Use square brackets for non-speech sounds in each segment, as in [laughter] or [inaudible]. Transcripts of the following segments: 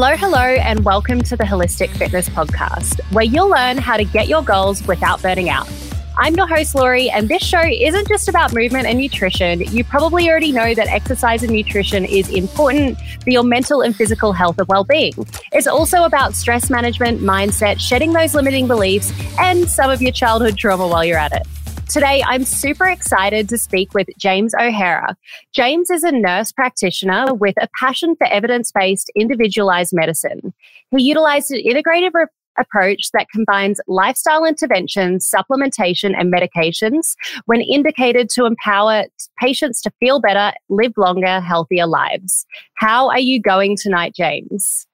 Hello, hello, and welcome to the Holistic Fitness Podcast, where you'll learn how to get your goals without burning out. I'm your host, Lori, and this show isn't just about movement and nutrition. You probably already know that exercise and nutrition is important for your mental and physical health and well being. It's also about stress management, mindset, shedding those limiting beliefs, and some of your childhood trauma while you're at it. Today, I'm super excited to speak with James O'Hara. James is a nurse practitioner with a passion for evidence based individualized medicine. He utilized an integrative re- approach that combines lifestyle interventions, supplementation, and medications when indicated to empower patients to feel better, live longer, healthier lives. How are you going tonight, James?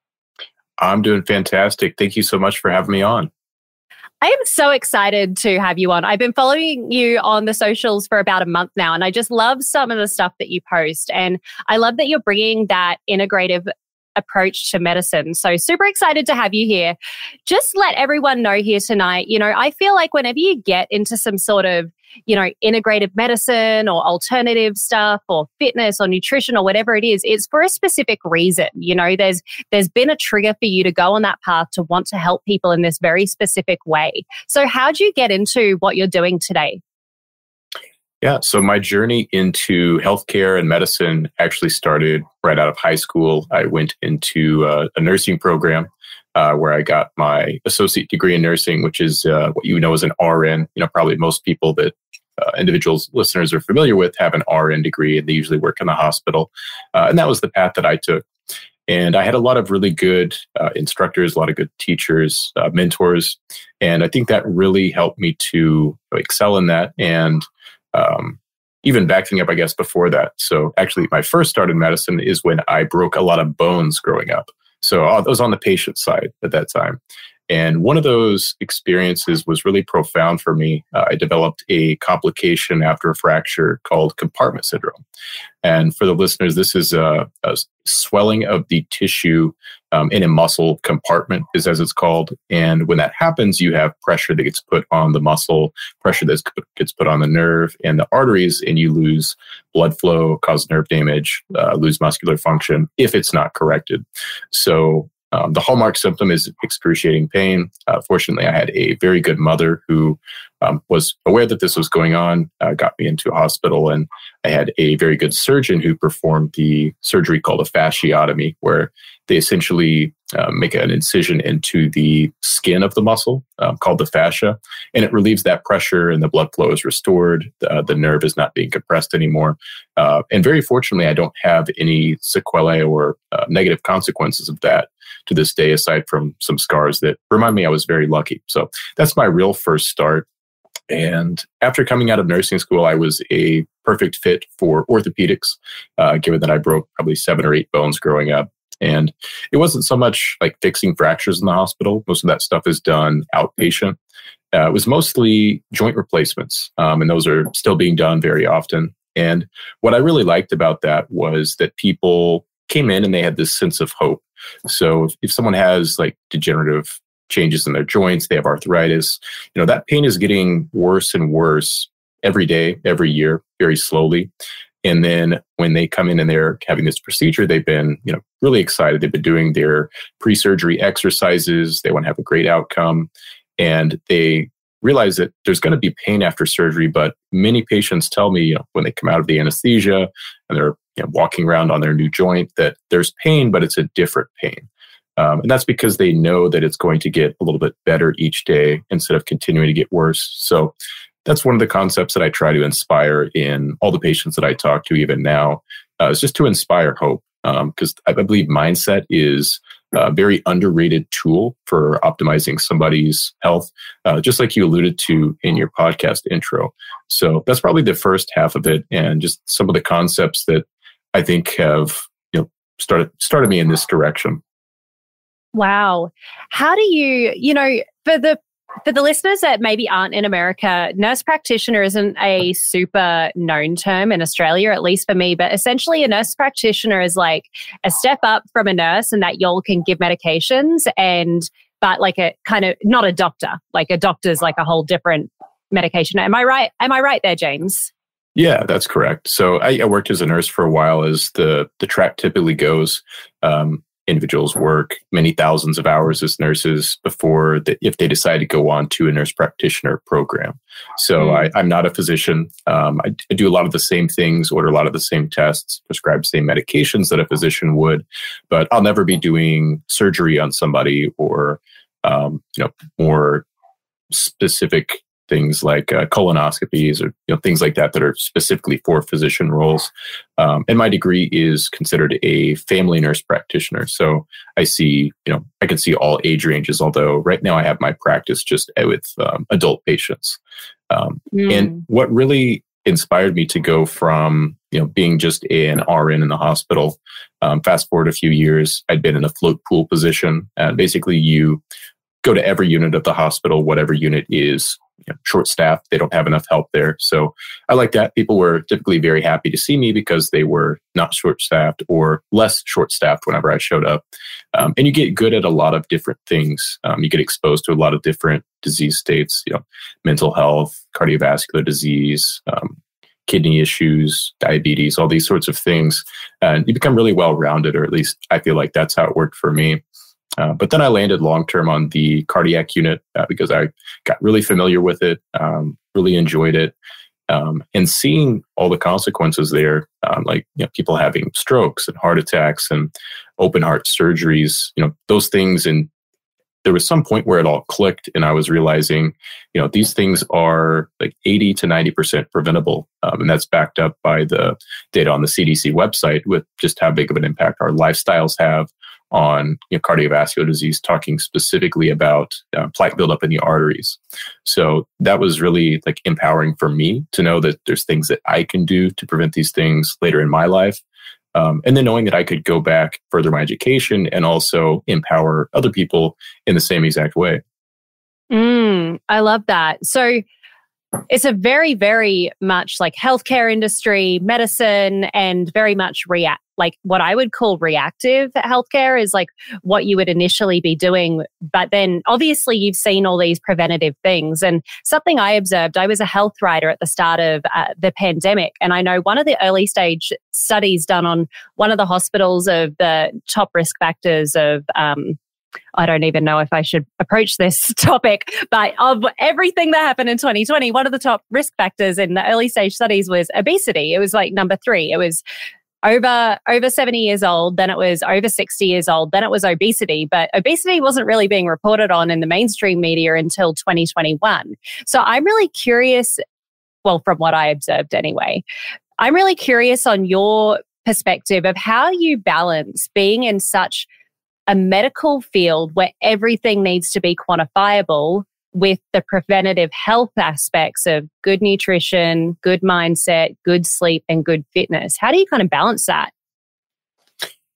I'm doing fantastic. Thank you so much for having me on. I am so excited to have you on. I've been following you on the socials for about a month now, and I just love some of the stuff that you post. And I love that you're bringing that integrative approach to medicine. So super excited to have you here. Just let everyone know here tonight, you know, I feel like whenever you get into some sort of you know, integrative medicine or alternative stuff or fitness or nutrition or whatever it is, it's for a specific reason. You know, there's there's been a trigger for you to go on that path to want to help people in this very specific way. So how'd you get into what you're doing today? Yeah, so my journey into healthcare and medicine actually started right out of high school. I went into uh, a nursing program uh, where I got my associate degree in nursing, which is uh, what you know as an RN. You know, probably most people that uh, individuals listeners are familiar with have an RN degree, and they usually work in the hospital. Uh, and that was the path that I took. And I had a lot of really good uh, instructors, a lot of good teachers, uh, mentors, and I think that really helped me to excel in that. And um, even backing up, I guess, before that. So actually, my first start in medicine is when I broke a lot of bones growing up. So I was on the patient side at that time. And one of those experiences was really profound for me. Uh, I developed a complication after a fracture called compartment syndrome. And for the listeners, this is a, a swelling of the tissue um, in a muscle compartment, is as it's called. And when that happens, you have pressure that gets put on the muscle, pressure that gets put on the nerve and the arteries, and you lose blood flow, cause nerve damage, uh, lose muscular function if it's not corrected. So um, the hallmark symptom is excruciating pain. Uh, fortunately, I had a very good mother who um, was aware that this was going on, uh, got me into a hospital, and I had a very good surgeon who performed the surgery called a fasciotomy, where they essentially uh, make an incision into the skin of the muscle um, called the fascia, and it relieves that pressure, and the blood flow is restored. The, the nerve is not being compressed anymore. Uh, and very fortunately, I don't have any sequelae or uh, negative consequences of that to this day, aside from some scars that remind me I was very lucky. So that's my real first start. And after coming out of nursing school, I was a perfect fit for orthopedics, uh, given that I broke probably seven or eight bones growing up. And it wasn't so much like fixing fractures in the hospital. Most of that stuff is done outpatient. Uh, it was mostly joint replacements, um, and those are still being done very often. And what I really liked about that was that people came in and they had this sense of hope. So if, if someone has like degenerative changes in their joints, they have arthritis, you know, that pain is getting worse and worse every day, every year, very slowly. And then when they come in and they're having this procedure, they've been, you know, really excited. They've been doing their pre-surgery exercises. They want to have a great outcome. And they realize that there's going to be pain after surgery, but many patients tell me, you know, when they come out of the anesthesia and they're you know, walking around on their new joint that there's pain, but it's a different pain. Um, and that's because they know that it's going to get a little bit better each day instead of continuing to get worse. So that's one of the concepts that I try to inspire in all the patients that I talk to, even now, uh, is just to inspire hope. Because um, I believe mindset is a very underrated tool for optimizing somebody's health, uh, just like you alluded to in your podcast intro. So that's probably the first half of it, and just some of the concepts that I think have you know started started me in this direction. Wow. How do you, you know, for the for the listeners that maybe aren't in America, nurse practitioner isn't a super known term in Australia, at least for me. But essentially, a nurse practitioner is like a step up from a nurse, and that y'all can give medications and, but like a kind of not a doctor. Like a doctor's like a whole different medication. Am I right? Am I right there, James? Yeah, that's correct. So I, I, worked as a nurse for a while, as the the track typically goes. Um, individuals work many thousands of hours as nurses before the, if they decide to go on to a nurse practitioner program. So mm. I, am not a physician. Um, I, I, do a lot of the same things, order a lot of the same tests, prescribe the same medications that a physician would, but I'll never be doing surgery on somebody or um, you know more specific things like uh, colonoscopies or you know things like that that are specifically for physician roles. Um, and my degree is considered a family nurse practitioner, so I see you know I can see all age ranges. Although right now I have my practice just with um, adult patients. Um, mm. And what really inspired me to go from you know being just an RN in the hospital. Um, fast forward a few years, I'd been in a float pool position. and basically, you go to every unit of the hospital, whatever unit is you know, short staffed. They don't have enough help there. So I like that. People were typically very happy to see me because they were not short staffed or less short staffed whenever I showed up. Um, and you get good at a lot of different things. Um, you get exposed to a lot of different disease states, you know, mental health, cardiovascular disease, um, kidney issues, diabetes, all these sorts of things. And you become really well rounded, or at least I feel like that's how it worked for me. Uh, but then I landed long term on the cardiac unit uh, because I got really familiar with it, um, really enjoyed it. Um, and seeing all the consequences there, um, like you know, people having strokes and heart attacks and open heart surgeries, you know, those things. And there was some point where it all clicked, and I was realizing, you know, these things are like 80 to 90% preventable. Um, and that's backed up by the data on the CDC website with just how big of an impact our lifestyles have on you know, cardiovascular disease, talking specifically about uh, plaque buildup in the arteries. So that was really like empowering for me to know that there's things that I can do to prevent these things later in my life. Um, and then knowing that I could go back, further my education, and also empower other people in the same exact way. Mm, I love that. So it's a very, very much like healthcare industry, medicine, and very much react like what I would call reactive healthcare is like what you would initially be doing. But then obviously you've seen all these preventative things. And something I observed, I was a health writer at the start of uh, the pandemic. And I know one of the early stage studies done on one of the hospitals of the top risk factors of, um, I don't even know if I should approach this [laughs] topic, but of everything that happened in 2020, one of the top risk factors in the early stage studies was obesity. It was like number three. It was over over 70 years old then it was over 60 years old then it was obesity but obesity wasn't really being reported on in the mainstream media until 2021 so i'm really curious well from what i observed anyway i'm really curious on your perspective of how you balance being in such a medical field where everything needs to be quantifiable with the preventative health aspects of good nutrition, good mindset, good sleep, and good fitness. How do you kind of balance that?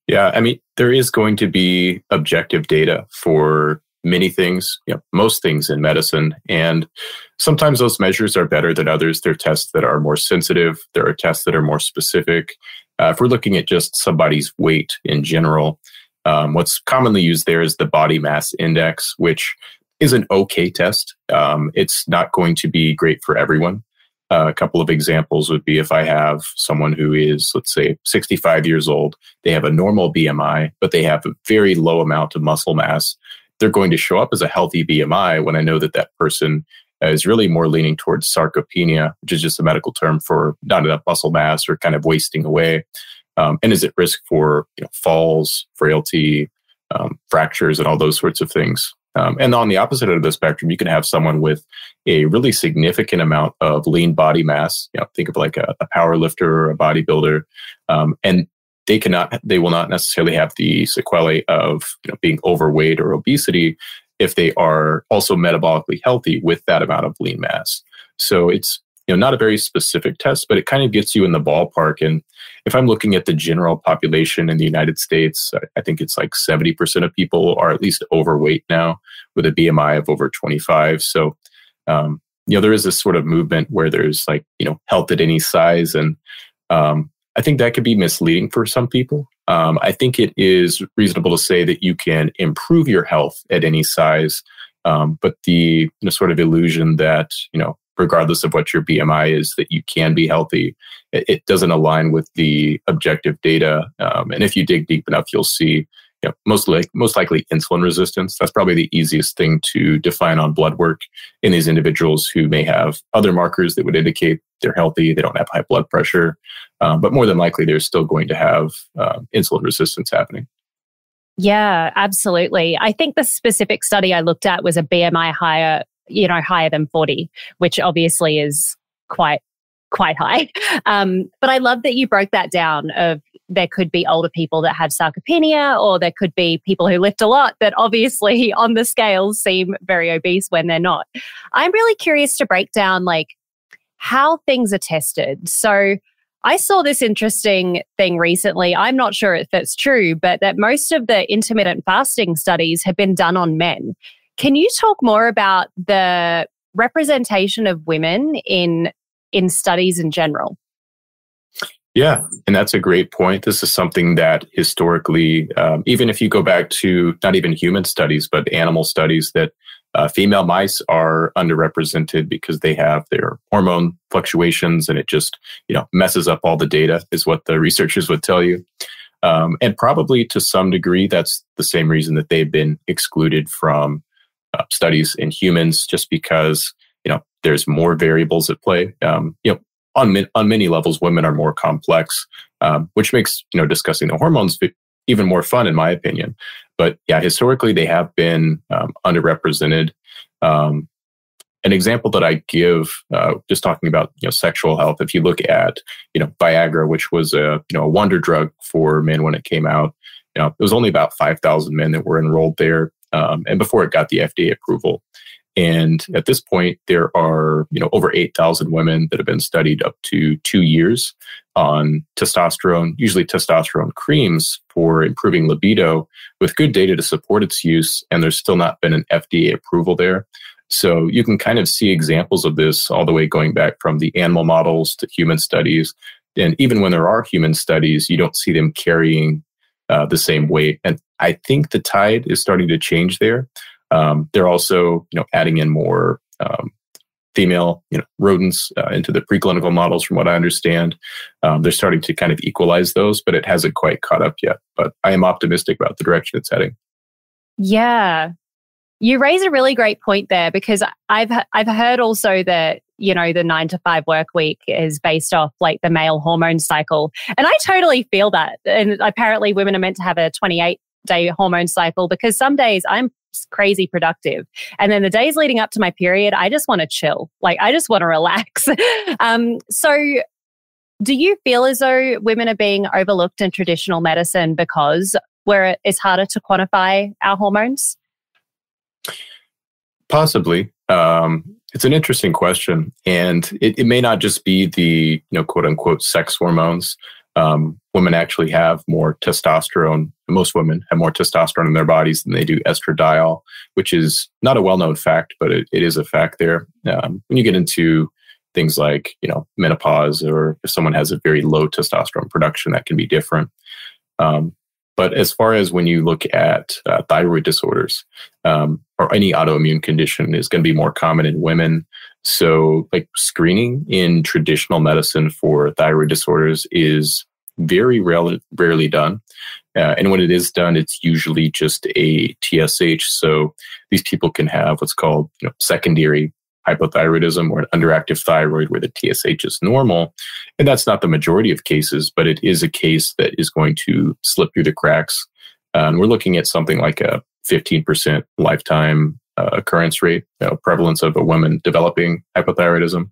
Yeah, I mean, there is going to be objective data for many things, you know, most things in medicine. And sometimes those measures are better than others. There are tests that are more sensitive, there are tests that are more specific. Uh, if we're looking at just somebody's weight in general, um, what's commonly used there is the body mass index, which is an okay test. Um, it's not going to be great for everyone. Uh, a couple of examples would be if I have someone who is, let's say, 65 years old, they have a normal BMI, but they have a very low amount of muscle mass. They're going to show up as a healthy BMI when I know that that person is really more leaning towards sarcopenia, which is just a medical term for not enough muscle mass or kind of wasting away, um, and is at risk for you know, falls, frailty, um, fractures, and all those sorts of things. Um, and on the opposite end of the spectrum, you can have someone with a really significant amount of lean body mass. You know, think of like a, a power lifter or a bodybuilder, um, and they cannot, they will not necessarily have the sequelae of you know, being overweight or obesity if they are also metabolically healthy with that amount of lean mass. So it's you know not a very specific test, but it kind of gets you in the ballpark. And if I'm looking at the general population in the United States, I think it's like 70% of people are at least overweight now with a BMI of over 25. So, um, you know, there is this sort of movement where there's like, you know, health at any size. And um, I think that could be misleading for some people. Um, I think it is reasonable to say that you can improve your health at any size. Um, but the you know, sort of illusion that, you know, regardless of what your BMI is, that you can be healthy. It, it doesn't align with the objective data. Um, and if you dig deep enough, you'll see you know, most, like, most likely insulin resistance. That's probably the easiest thing to define on blood work in these individuals who may have other markers that would indicate they're healthy, they don't have high blood pressure, um, but more than likely they're still going to have uh, insulin resistance happening. Yeah, absolutely. I think the specific study I looked at was a BMI higher, you know, higher than 40, which obviously is quite quite high. [laughs] Um, but I love that you broke that down of there could be older people that have sarcopenia or there could be people who lift a lot that obviously [laughs] on the scales seem very obese when they're not. I'm really curious to break down like how things are tested. So I saw this interesting thing recently. I'm not sure if that's true, but that most of the intermittent fasting studies have been done on men. Can you talk more about the representation of women in in studies in general? Yeah, and that's a great point. This is something that historically, um, even if you go back to not even human studies, but animal studies, that uh, female mice are underrepresented because they have their hormone fluctuations and it just you know messes up all the data is what the [laughs] researchers would tell you um, and probably to some degree that's the same reason that they've been excluded from uh, studies in humans just because you know there's more variables at play. Um, you know on, on many levels women are more complex um, which makes you know discussing the hormones even more fun in my opinion. But yeah, historically they have been um, underrepresented. Um, an example that I give, uh, just talking about you know sexual health, if you look at you know Viagra, which was a you know a wonder drug for men when it came out, you know it was only about five thousand men that were enrolled there, um, and before it got the FDA approval. And at this point, there are you know over eight thousand women that have been studied up to two years on testosterone, usually testosterone creams for improving libido, with good data to support its use. And there's still not been an FDA approval there. So you can kind of see examples of this all the way going back from the animal models to human studies. And even when there are human studies, you don't see them carrying uh, the same weight. And I think the tide is starting to change there. Um, they're also, you know, adding in more um, female, you know, rodents uh, into the preclinical models. From what I understand, um, they're starting to kind of equalize those, but it hasn't quite caught up yet. But I am optimistic about the direction it's heading. Yeah, you raise a really great point there because I've I've heard also that you know the nine to five work week is based off like the male hormone cycle, and I totally feel that. And apparently, women are meant to have a twenty eight day hormone cycle because some days I'm crazy productive. And then the days leading up to my period, I just want to chill. Like I just want to relax. [laughs] um, so do you feel as though women are being overlooked in traditional medicine because where it's harder to quantify our hormones? Possibly. Um, it's an interesting question, and it, it, may not just be the you know quote unquote sex hormones um, women actually have more testosterone. Most women have more testosterone in their bodies than they do estradiol, which is not a well-known fact, but it, it is a fact there. Um, when you get into things like you know menopause, or if someone has a very low testosterone production, that can be different. Um, but as far as when you look at uh, thyroid disorders um, or any autoimmune condition, is going to be more common in women. So, like screening in traditional medicine for thyroid disorders is very rarely, rarely done. Uh, and when it is done, it's usually just a TSH. So these people can have what's called you know, secondary hypothyroidism or an underactive thyroid where the TSH is normal. And that's not the majority of cases, but it is a case that is going to slip through the cracks. Uh, and we're looking at something like a 15% lifetime uh, occurrence rate, you know, prevalence of a woman developing hypothyroidism.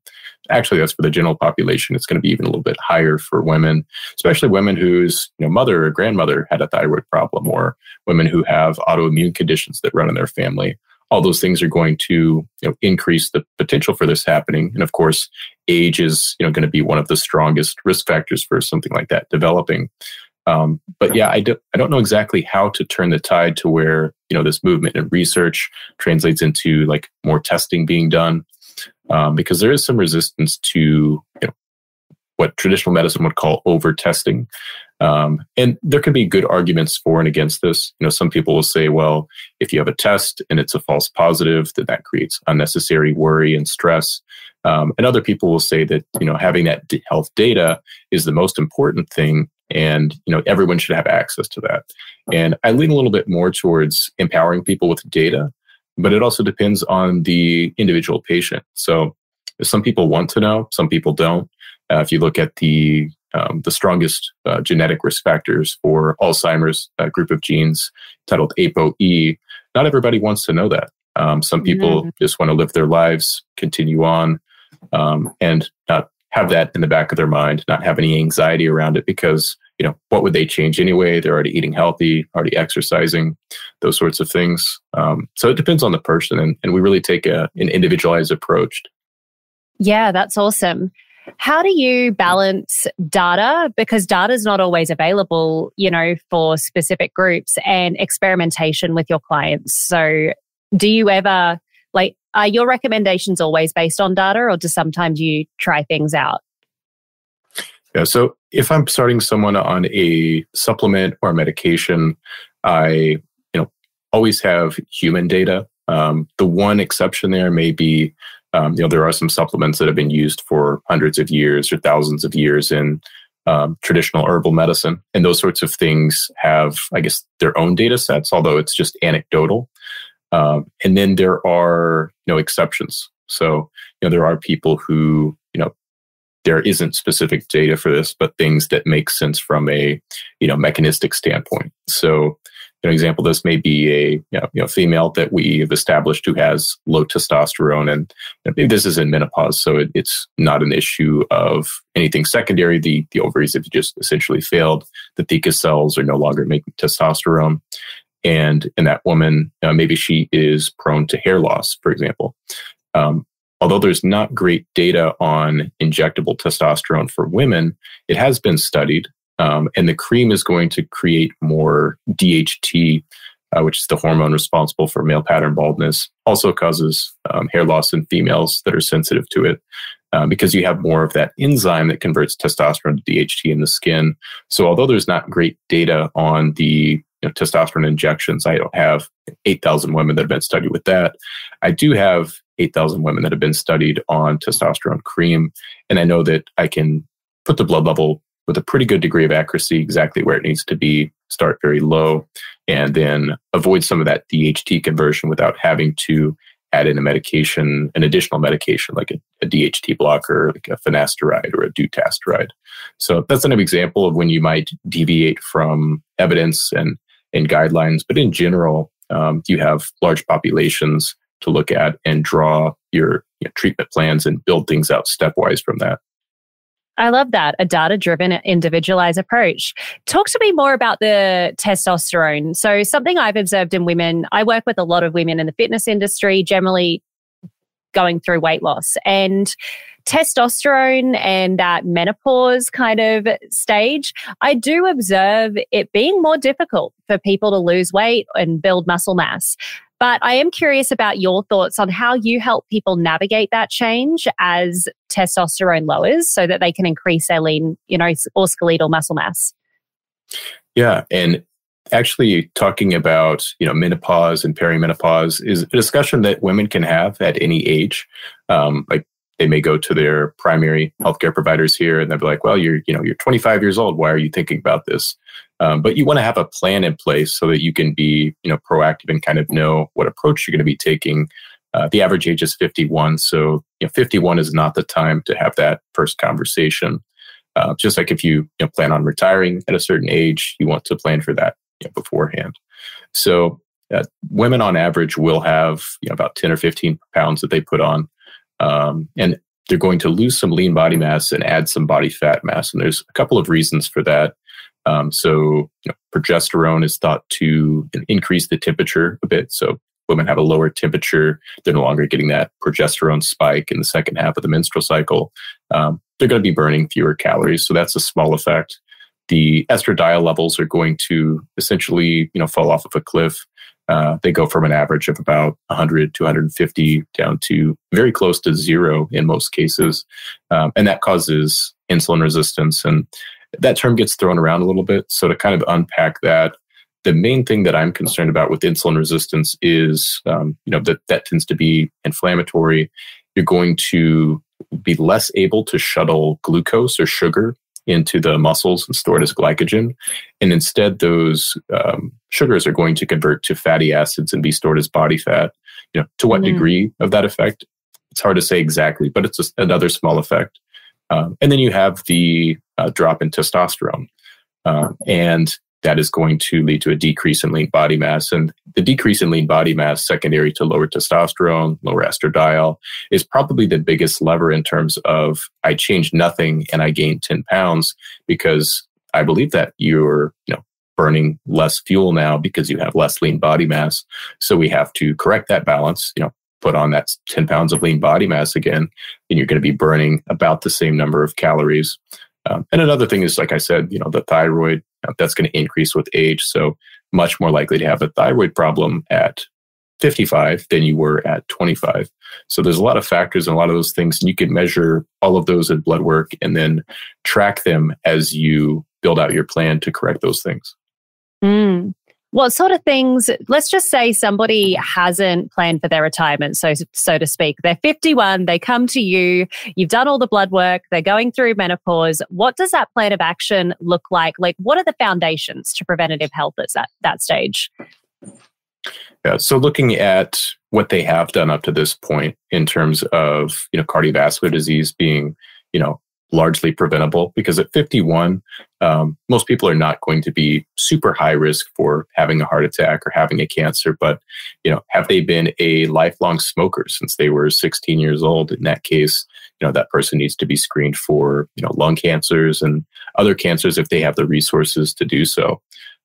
Actually, that's for the general population. It's going to be even a little bit higher for women, especially women whose you know, mother or grandmother had a thyroid problem, or women who have autoimmune conditions that run in their family. All those things are going to you know, increase the potential for this happening. And of course, age is you know, going to be one of the strongest risk factors for something like that developing. Um, but yeah, I, do, I don't know exactly how to turn the tide to where you know this movement and research translates into like more testing being done, um, because there is some resistance to you know, what traditional medicine would call over testing. Um, and there could be good arguments for and against this. You know, some people will say, well, if you have a test and it's a false positive, then that creates unnecessary worry and stress. Um, and other people will say that you know having that health data is the most important thing And, you know, everyone should have access to that. And I lean a little bit more towards empowering people with data, but it also depends on the individual patient. So some people want to know, some people don't. Uh, if you look at the um, the strongest uh, genetic risk factors for Alzheimer's uh, group of genes titled ApoE, not everybody wants to know that. Um, some people mm-hmm. just want to live their lives, continue on, um, and not have that in the back of their mind, not have any anxiety around it because, you know, what would they change anyway? They're already eating healthy, already exercising, those sorts of things. Um, so it depends on the person. And, and we really take a, an individualized approach. Yeah, that's awesome. How do you balance data? Because data is not always available, you know, for specific groups and experimentation with your clients. So, do you ever like, are your recommendations always based on data or do sometimes you try things out? Yeah. So, if I'm starting someone on a supplement or medication, I, you know, always have human data. Um, the one exception there may be um, you know, there are some supplements that have been used for hundreds of years or thousands of years in um, traditional herbal medicine, and those sorts of things have, I guess, their own data sets, although it's just anecdotal. Um, and then there are no you know, exceptions. So, you know, there are people who, you know, there isn't specific data for this, but things that make sense from a, you know, mechanistic standpoint. So, an example this may be a you know, you know, female that we have established who has low testosterone, and this is in menopause, so it, it's not an issue of anything secondary. The the ovaries have just essentially failed. The theca cells are no longer making testosterone, and in that woman, uh, maybe she is prone to hair loss, for example. Um, although there's not great data on injectable testosterone for women, it has been studied um, and the cream is going to create more DHT, uh, which is the hormone responsible for male pattern baldness. Also causes um, hair loss in females that are sensitive to it. Um, because you have more of that enzyme that converts testosterone to DHT in the skin. So, although there's not great data on the you know, testosterone injections, I don't have 8,000 women that have been studied with that. I do have 8,000 women that have been studied on testosterone cream. And I know that I can put the blood level with a pretty good degree of accuracy exactly where it needs to be, start very low, and then avoid some of that DHT conversion without having to add in a medication, an additional medication like a, a DHT blocker, like a finasteride or a dutasteride. So that's an example of when you might deviate from evidence and, and guidelines. But in general, um, you have large populations to look at and draw your you know, treatment plans and build things out stepwise from that. I love that. A data driven, individualized approach. Talk to me more about the testosterone. So, something I've observed in women, I work with a lot of women in the fitness industry, generally going through weight loss. And testosterone and that menopause kind of stage, I do observe it being more difficult for people to lose weight and build muscle mass. But I am curious about your thoughts on how you help people navigate that change as testosterone lowers so that they can increase their lean, you know, or skeletal muscle mass. Yeah. And actually talking about, you know, menopause and perimenopause is a discussion that women can have at any age. Um, like they may go to their primary healthcare providers here and they'll be like, well, you're, you know, you're 25 years old. Why are you thinking about this? Um, but you want to have a plan in place so that you can be, you know, proactive and kind of know what approach you're going to be taking. Uh, the average age is 51, so you know, 51 is not the time to have that first conversation. Uh, just like if you, you know, plan on retiring at a certain age, you want to plan for that you know, beforehand. So uh, women on average will have you know, about 10 or 15 pounds that they put on. Um, and they're going to lose some lean body mass and add some body fat mass. And there's a couple of reasons for that. Um, so, you know, progesterone is thought to increase the temperature a bit. So, women have a lower temperature. They're no longer getting that progesterone spike in the second half of the menstrual cycle. Um, they're going to be burning fewer calories. So, that's a small effect. The estradiol levels are going to essentially, you know, fall off of a cliff. Uh, they go from an average of about 100 to 150 down to very close to zero in most cases. Um, and that causes insulin resistance. And that term gets thrown around a little bit. So to kind of unpack that, the main thing that I'm concerned about with insulin resistance is, um, you know, that that tends to be inflammatory. You're going to be less able to shuttle glucose or sugar into the muscles and stored as glycogen. And instead, those um, sugars are going to convert to fatty acids and be stored as body fat. You know, to what mm-hmm. degree of that effect? It's hard to say exactly, but it's another small effect. Um, and then you have the uh, drop in testosterone. Uh, and that is going to lead to a decrease in lean body mass. And the decrease in lean body mass, secondary to lower testosterone, lower estradiol, is probably the biggest lever in terms of I changed nothing and I gained 10 pounds because I believe that you're, you know, burning less fuel now because you have less lean body mass. So we have to correct that balance, you know, put on that 10 pounds of lean body mass again, and you're going to be burning about the same number of calories. Um, and another thing is, like I said, you know, the thyroid uh, that's going to increase with age. So much more likely to have a thyroid problem at 55 than you were at 25. So there's a lot of factors and a lot of those things, and you can measure all of those in blood work and then track them as you build out your plan to correct those things. Mm. What sort of things? Let's just say somebody hasn't planned for their retirement, so so to speak. They're 51, they come to you, you've done all the blood work, they're going through menopause. What does that plan of action look like? Like what are the foundations to preventative health at that, that stage? Yeah, so looking at what they have done up to this point in terms of, you know, cardiovascular disease being, you know, largely preventable because at 51, um, most people are not going to be super high risk for having a heart attack or having a cancer. But, you know, have they been a lifelong smoker since they were 16 years old? In that case, you know, that person needs to be screened for, you know, lung cancers and other cancers if they have the resources to do so.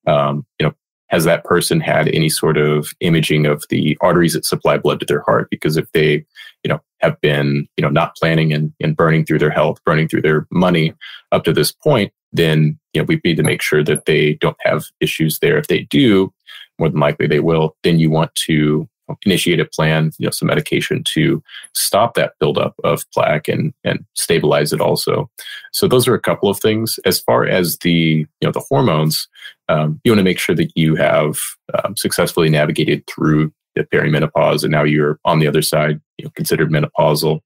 Um, you know, has that person had any sort of imaging of the arteries that supply blood to their heart? Because if they, you know, have been, you know, not planning and, and burning through their health, burning through their money up to this point, then, you know, we need to make sure that they don't have issues there. If they do, more than likely they will, then you want to initiate a plan, you know, some medication to stop that buildup of plaque and and stabilize it also. So those are a couple of things. As far as the you know the hormones, um, you want to make sure that you have um, successfully navigated through the perimenopause, and now you're on the other side, you know, considered menopausal.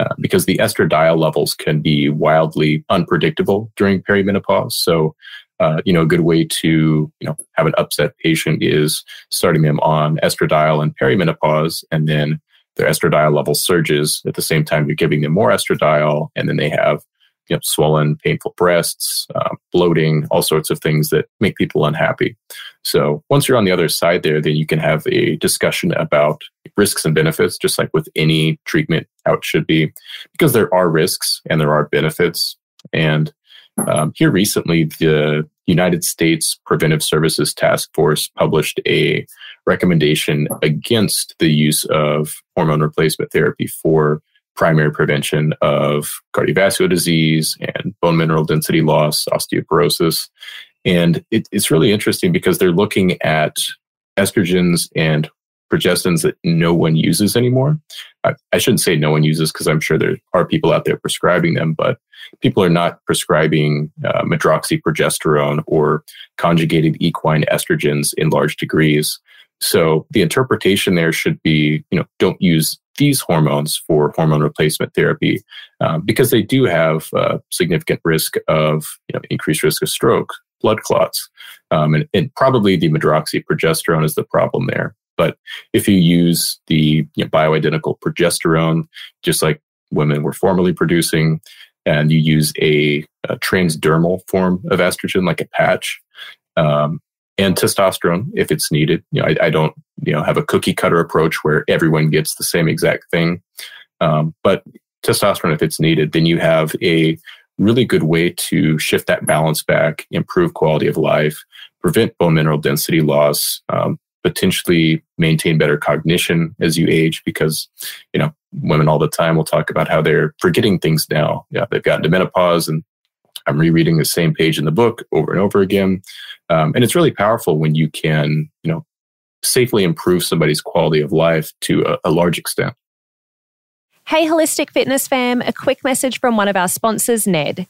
Uh, because the estradiol levels can be wildly unpredictable during perimenopause. So uh, you know, a good way to, you know, have an upset patient is starting them on estradiol and perimenopause, and then their estradiol level surges at the same time you're giving them more estradiol, and then they have, you know, swollen, painful breasts, uh, bloating, all sorts of things that make people unhappy. So once you're on the other side there, then you can have a discussion about risks and benefits, just like with any treatment, how it should be, because there are risks and there are benefits. And um, here recently, the United States Preventive Services Task Force published a recommendation against the use of hormone replacement therapy for primary prevention of cardiovascular disease and bone mineral density loss, osteoporosis. And it, it's really interesting because they're looking at estrogens and progestins that no one uses anymore. I, I shouldn't say no one uses because I'm sure there are people out there prescribing them, but people are not prescribing uh, medroxyprogesterone or conjugated equine estrogens in large degrees. So the interpretation there should be, you know, don't use these hormones for hormone replacement therapy um, because they do have uh, significant risk of you know, increased risk of stroke, blood clots, um, and, and, probably the medroxyprogesterone is the problem there. But if you use the you know, bioidentical progesterone, just like women were formerly producing, and you use a, a transdermal form of estrogen, like a patch, um, and testosterone if it's needed. You know, I, I, don't you know have a cookie cutter approach where everyone gets the same exact thing, um, but testosterone if it's needed, then you have a really good way to shift that balance back, improve quality of life, prevent bone mineral density loss, um, potentially maintain better cognition as you age because you know women all the time will talk about how they're forgetting things now. Yeah they've gotten to menopause and i'm rereading the same page in the book over and over again. Um, and it's really powerful when you can you know safely improve somebody's quality of life to a, a large extent. Hey, Holistic Fitness fam, a quick message from one of our sponsors, Ned.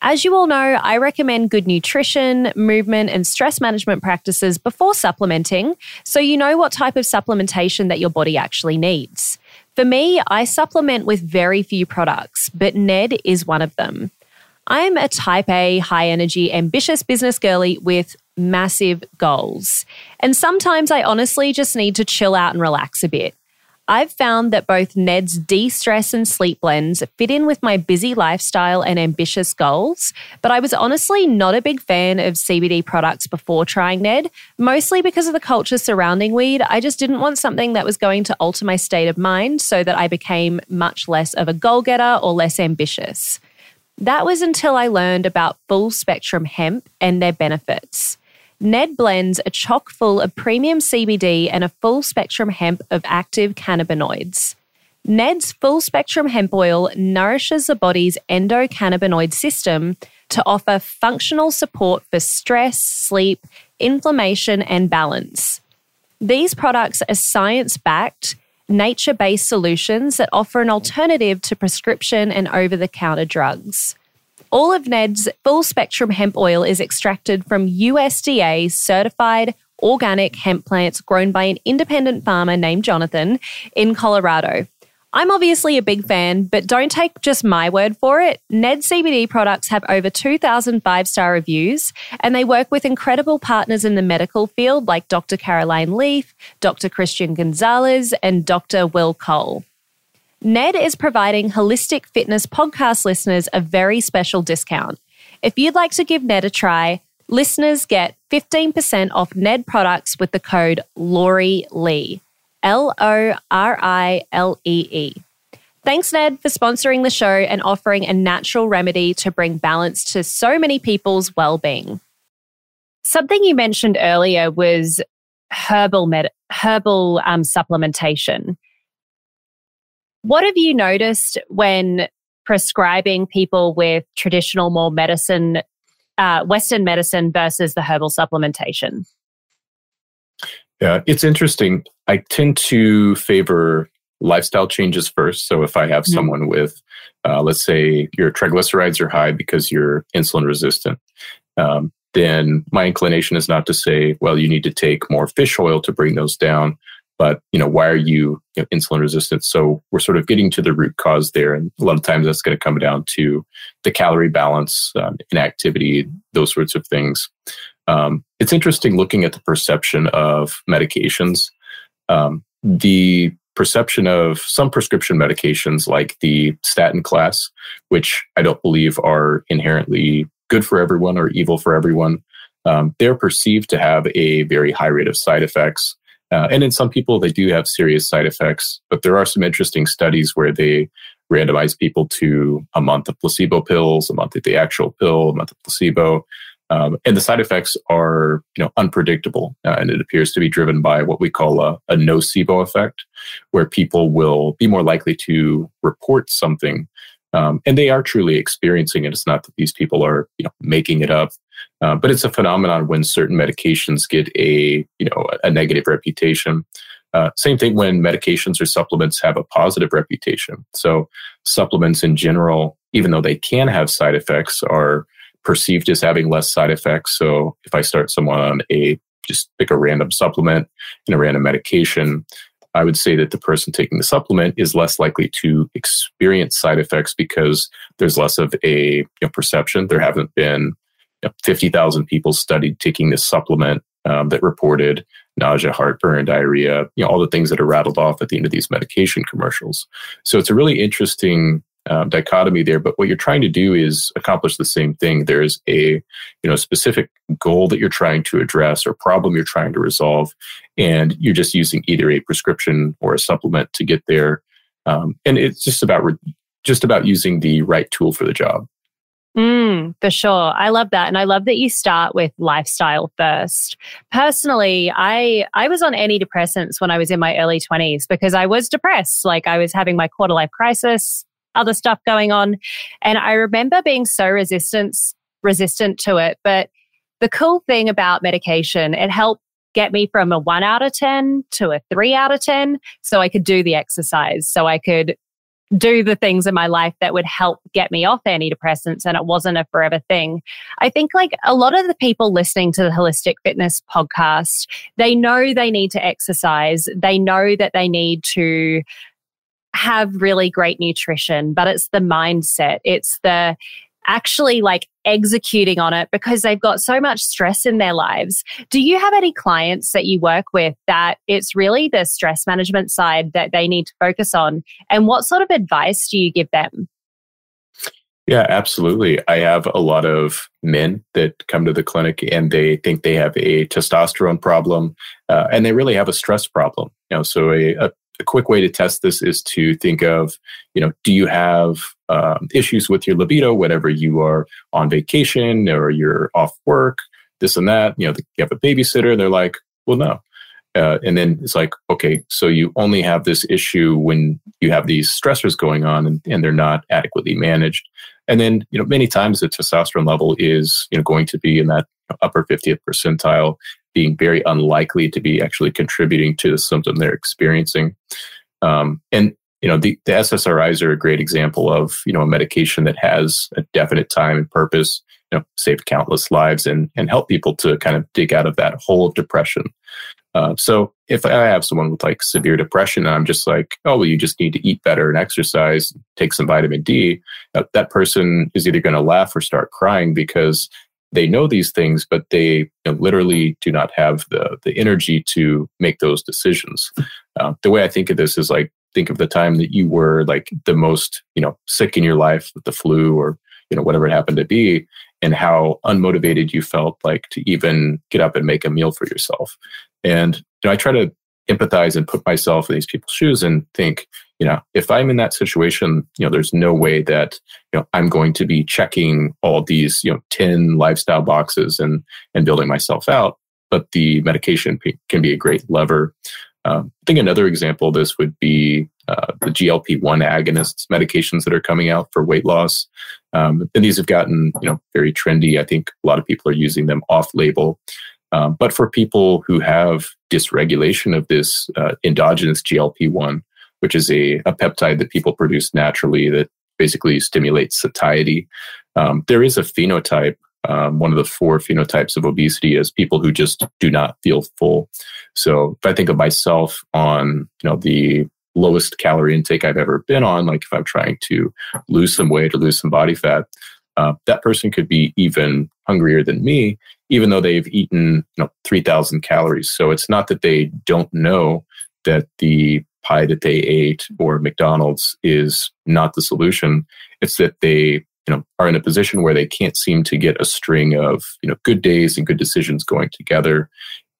As you all know, I recommend good nutrition, movement, and stress management practices before supplementing so you know what type of supplementation that your body actually needs. For me, I supplement with very few products, but Ned is one of them. I'm a type A, high energy, ambitious business girly with massive goals. And sometimes I honestly just need to chill out and relax a bit. I've found that both Ned's de stress and sleep blends fit in with my busy lifestyle and ambitious goals, but I was honestly not a big fan of CBD products before trying Ned, mostly because of the culture surrounding weed. I just didn't want something that was going to alter my state of mind so that I became much less of a goal getter or less ambitious. That was until I learned about full spectrum hemp and their benefits. Ned blends are chock full of premium CBD and a full spectrum hemp of active cannabinoids. Ned's full spectrum hemp oil nourishes the body's endocannabinoid system to offer functional support for stress, sleep, inflammation, and balance. These products are science backed, nature based solutions that offer an alternative to prescription and over the counter drugs. All of Ned's full spectrum hemp oil is extracted from USDA certified organic hemp plants grown by an independent farmer named Jonathan in Colorado. I'm obviously a big fan, but don't take just my word for it. Ned CBD products have over 2,000 five star reviews, and they work with incredible partners in the medical field like Dr. Caroline Leaf, Dr. Christian Gonzalez, and Dr. Will Cole. Ned is providing Holistic Fitness podcast listeners a very special discount. If you'd like to give Ned a try, listeners get 15% off Ned products with the code Lori Lee. L O R I L E E. Thanks, Ned, for sponsoring the show and offering a natural remedy to bring balance to so many people's well being. Something you mentioned earlier was herbal med- herbal um, supplementation. What have you noticed when prescribing people with traditional, more medicine, uh, Western medicine versus the herbal supplementation? Yeah, it's interesting. I tend to favor lifestyle changes first. So if I have mm-hmm. someone with, uh, let's say, your triglycerides are high because you're insulin resistant, um, then my inclination is not to say, well, you need to take more fish oil to bring those down but you know why are you, you know, insulin resistant? So we're sort of getting to the root cause there and a lot of times that's going to come down to the calorie balance um, inactivity those sorts of things. Um, it's interesting looking at the perception of medications. Um, the perception of some prescription medications like the statin class which i don't believe are inherently good for everyone or evil for everyone um, they're perceived to have a very high rate of side effects uh, and in some people, they do have serious side effects, but there are some interesting studies where they randomize people to a month of placebo pills, a month of the actual pill, a month of placebo. Um, and the side effects are, you know, unpredictable, uh, and it appears to be driven by what we call a, a nocebo effect, where people will be more likely to report something, um, and they are truly experiencing it. It's not that these people are, you know, making it up. Uh, but it's a phenomenon when certain medications get a you know a negative reputation. Uh, same thing when medications or supplements have a positive reputation. So supplements in general, even though they can have side effects, are perceived as having less side effects. So if I start someone on a just pick a random supplement and a random medication, I would say that the person taking the supplement is less likely to experience side effects because there's less of a you know, perception. There haven't been 50,000 people studied taking this supplement um, that reported nausea, heartburn, diarrhea, you know, all the things that are rattled off at the end of these medication commercials. So it's a really interesting um, dichotomy there. But what you're trying to do is accomplish the same thing. There's a you know specific goal that you're trying to address or problem you're trying to resolve, and you're just using either a prescription or a supplement to get there. Um, and it's just about re- just about using the right tool for the job. Mm, for sure. I love that. And I love that you start with lifestyle first. Personally, I I was on antidepressants when I was in my early 20s because I was depressed. Like I was having my quarter life crisis, other stuff going on. And I remember being so resistant resistant to it. But the cool thing about medication, it helped get me from a one out of 10 to a three out of 10 so I could do the exercise, so I could do the things in my life that would help get me off antidepressants and it wasn't a forever thing. I think like a lot of the people listening to the holistic fitness podcast, they know they need to exercise. They know that they need to have really great nutrition, but it's the mindset. It's the actually like executing on it because they've got so much stress in their lives. Do you have any clients that you work with that it's really the stress management side that they need to focus on? And what sort of advice do you give them? Yeah, absolutely. I have a lot of men that come to the clinic and they think they have a testosterone problem uh, and they really have a stress problem. You know, so a, a, a, quick way to test this is to think of, you know, do you have um, issues with your libido whatever you are on vacation or you're off work, this and that? You know, you have a babysitter. And they're like, well, no. Uh, and then it's like, okay, so you only have this issue when you have these stressors going on and, and they're not adequately managed. And then, you know, many times the testosterone level is, you know, going to be in that upper 50th percentile, being very unlikely to be actually contributing to the symptom they're experiencing. Um, and, you know, the, the SSRIs are a great example of, you know, a medication that has a definite time and purpose, you know, save countless lives and, and help people to kind of dig out of that hole of depression. Uh, so if I have someone with like severe depression and I'm just like, oh, well, you just need to eat better and exercise, take some vitamin D, uh, that person is either going to laugh or start crying because they know these things, but they you know, literally do not have the, the energy to make those decisions. Uh, the way I think of this is like, think of the time that you were like the most, you know, sick in your life with the flu or, you know, whatever it happened to be and how unmotivated you felt like to even get up and make a meal for yourself. And you know, I try to empathize and put myself in these people's shoes and think, you know, if I'm in that situation, you know, there's no way that, you know, I'm going to be checking all these, you know, 10 lifestyle boxes and, and building myself out. But the medication can be a great lever. Um, I think another example of this would be uh, the GLP-1 agonists medications that are coming out for weight loss. Um, and these have gotten, you know, very trendy. I think a lot of people are using them off-label. Um, but for people who have dysregulation of this uh, endogenous GLP-1, which is a, a, peptide that people produce naturally that basically stimulates satiety, um, there is a phenotype. Um, one of the four phenotypes of obesity is people who just do not feel full. So if I think of myself on, you know, the lowest calorie intake I've ever been on, like if I'm trying to lose some weight or lose some body fat, uh, that person could be even hungrier than me, even though they've eaten you know 3,000 calories. So it's not that they don't know that the pie that they ate or McDonald's is not the solution. It's that they you know are in a position where they can't seem to get a string of you know good days and good decisions going together.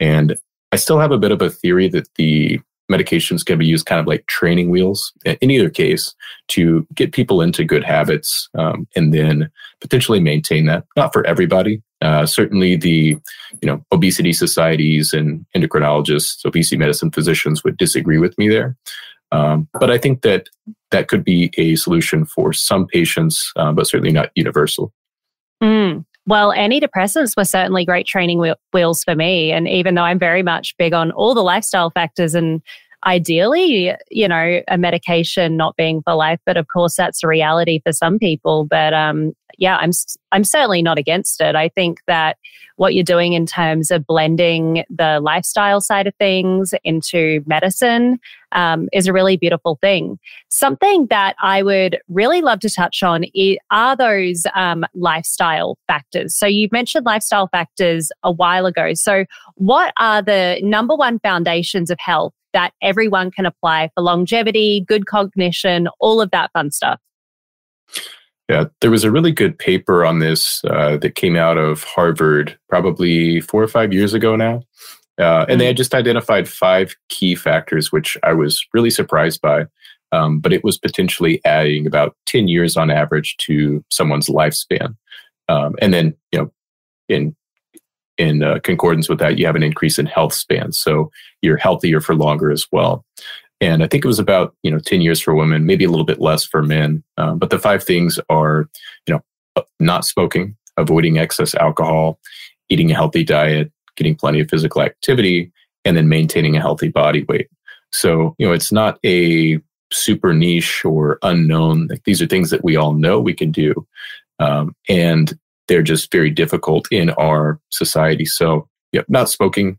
And I still have a bit of a theory that the medications can be used kind of like training wheels in either case to get people into good habits um, and then potentially maintain that. Not for everybody. Uh, certainly the you know obesity societies and endocrinologists obesity medicine physicians would disagree with me there. Um, but i think that that could be a solution for some patients uh, but certainly not universal. Mm. Well, antidepressants were certainly great training wheels for me. And even though I'm very much big on all the lifestyle factors and ideally, you know, a medication not being for life, but of course that's a reality for some people. But um, yeah, I'm I'm certainly not against it. I think that what you're doing in terms of blending the lifestyle side of things into medicine um, is a really beautiful thing. Something that I would really love to touch on are those um, lifestyle factors. So you mentioned lifestyle factors a while ago. So what are the number one foundations of health that everyone can apply for longevity, good cognition, all of that fun stuff? Yeah, there was a really good paper on this uh, that came out of Harvard probably four or five years ago now. Uh, and they had mm-hmm. just identified five key factors, which I was really surprised by. Um, but it was potentially adding about 10 years on average to someone's lifespan. Um, and then, you know, in in uh, concordance with that, you have an increase in health span. So you're healthier for longer as well. And I think it was about, you know, 10 years for women, maybe a little bit less for men. Um, but the five things are, you know, uh, not smoking, avoiding excess alcohol, eating a healthy diet, getting plenty of physical activity, and then maintaining a healthy body weight. So, you know, it's not a super niche or unknown. Like, these are things that we all know we can do. Um, and they're just very difficult in our society. So, yep, not smoking,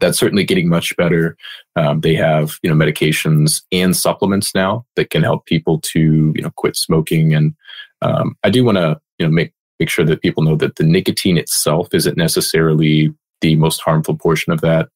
that's certainly getting much better. Um, they have you know medications and supplements now that can help people to you know quit smoking. And um, I do want to you know make make sure that people know that the nicotine itself isn't necessarily the most harmful portion of that.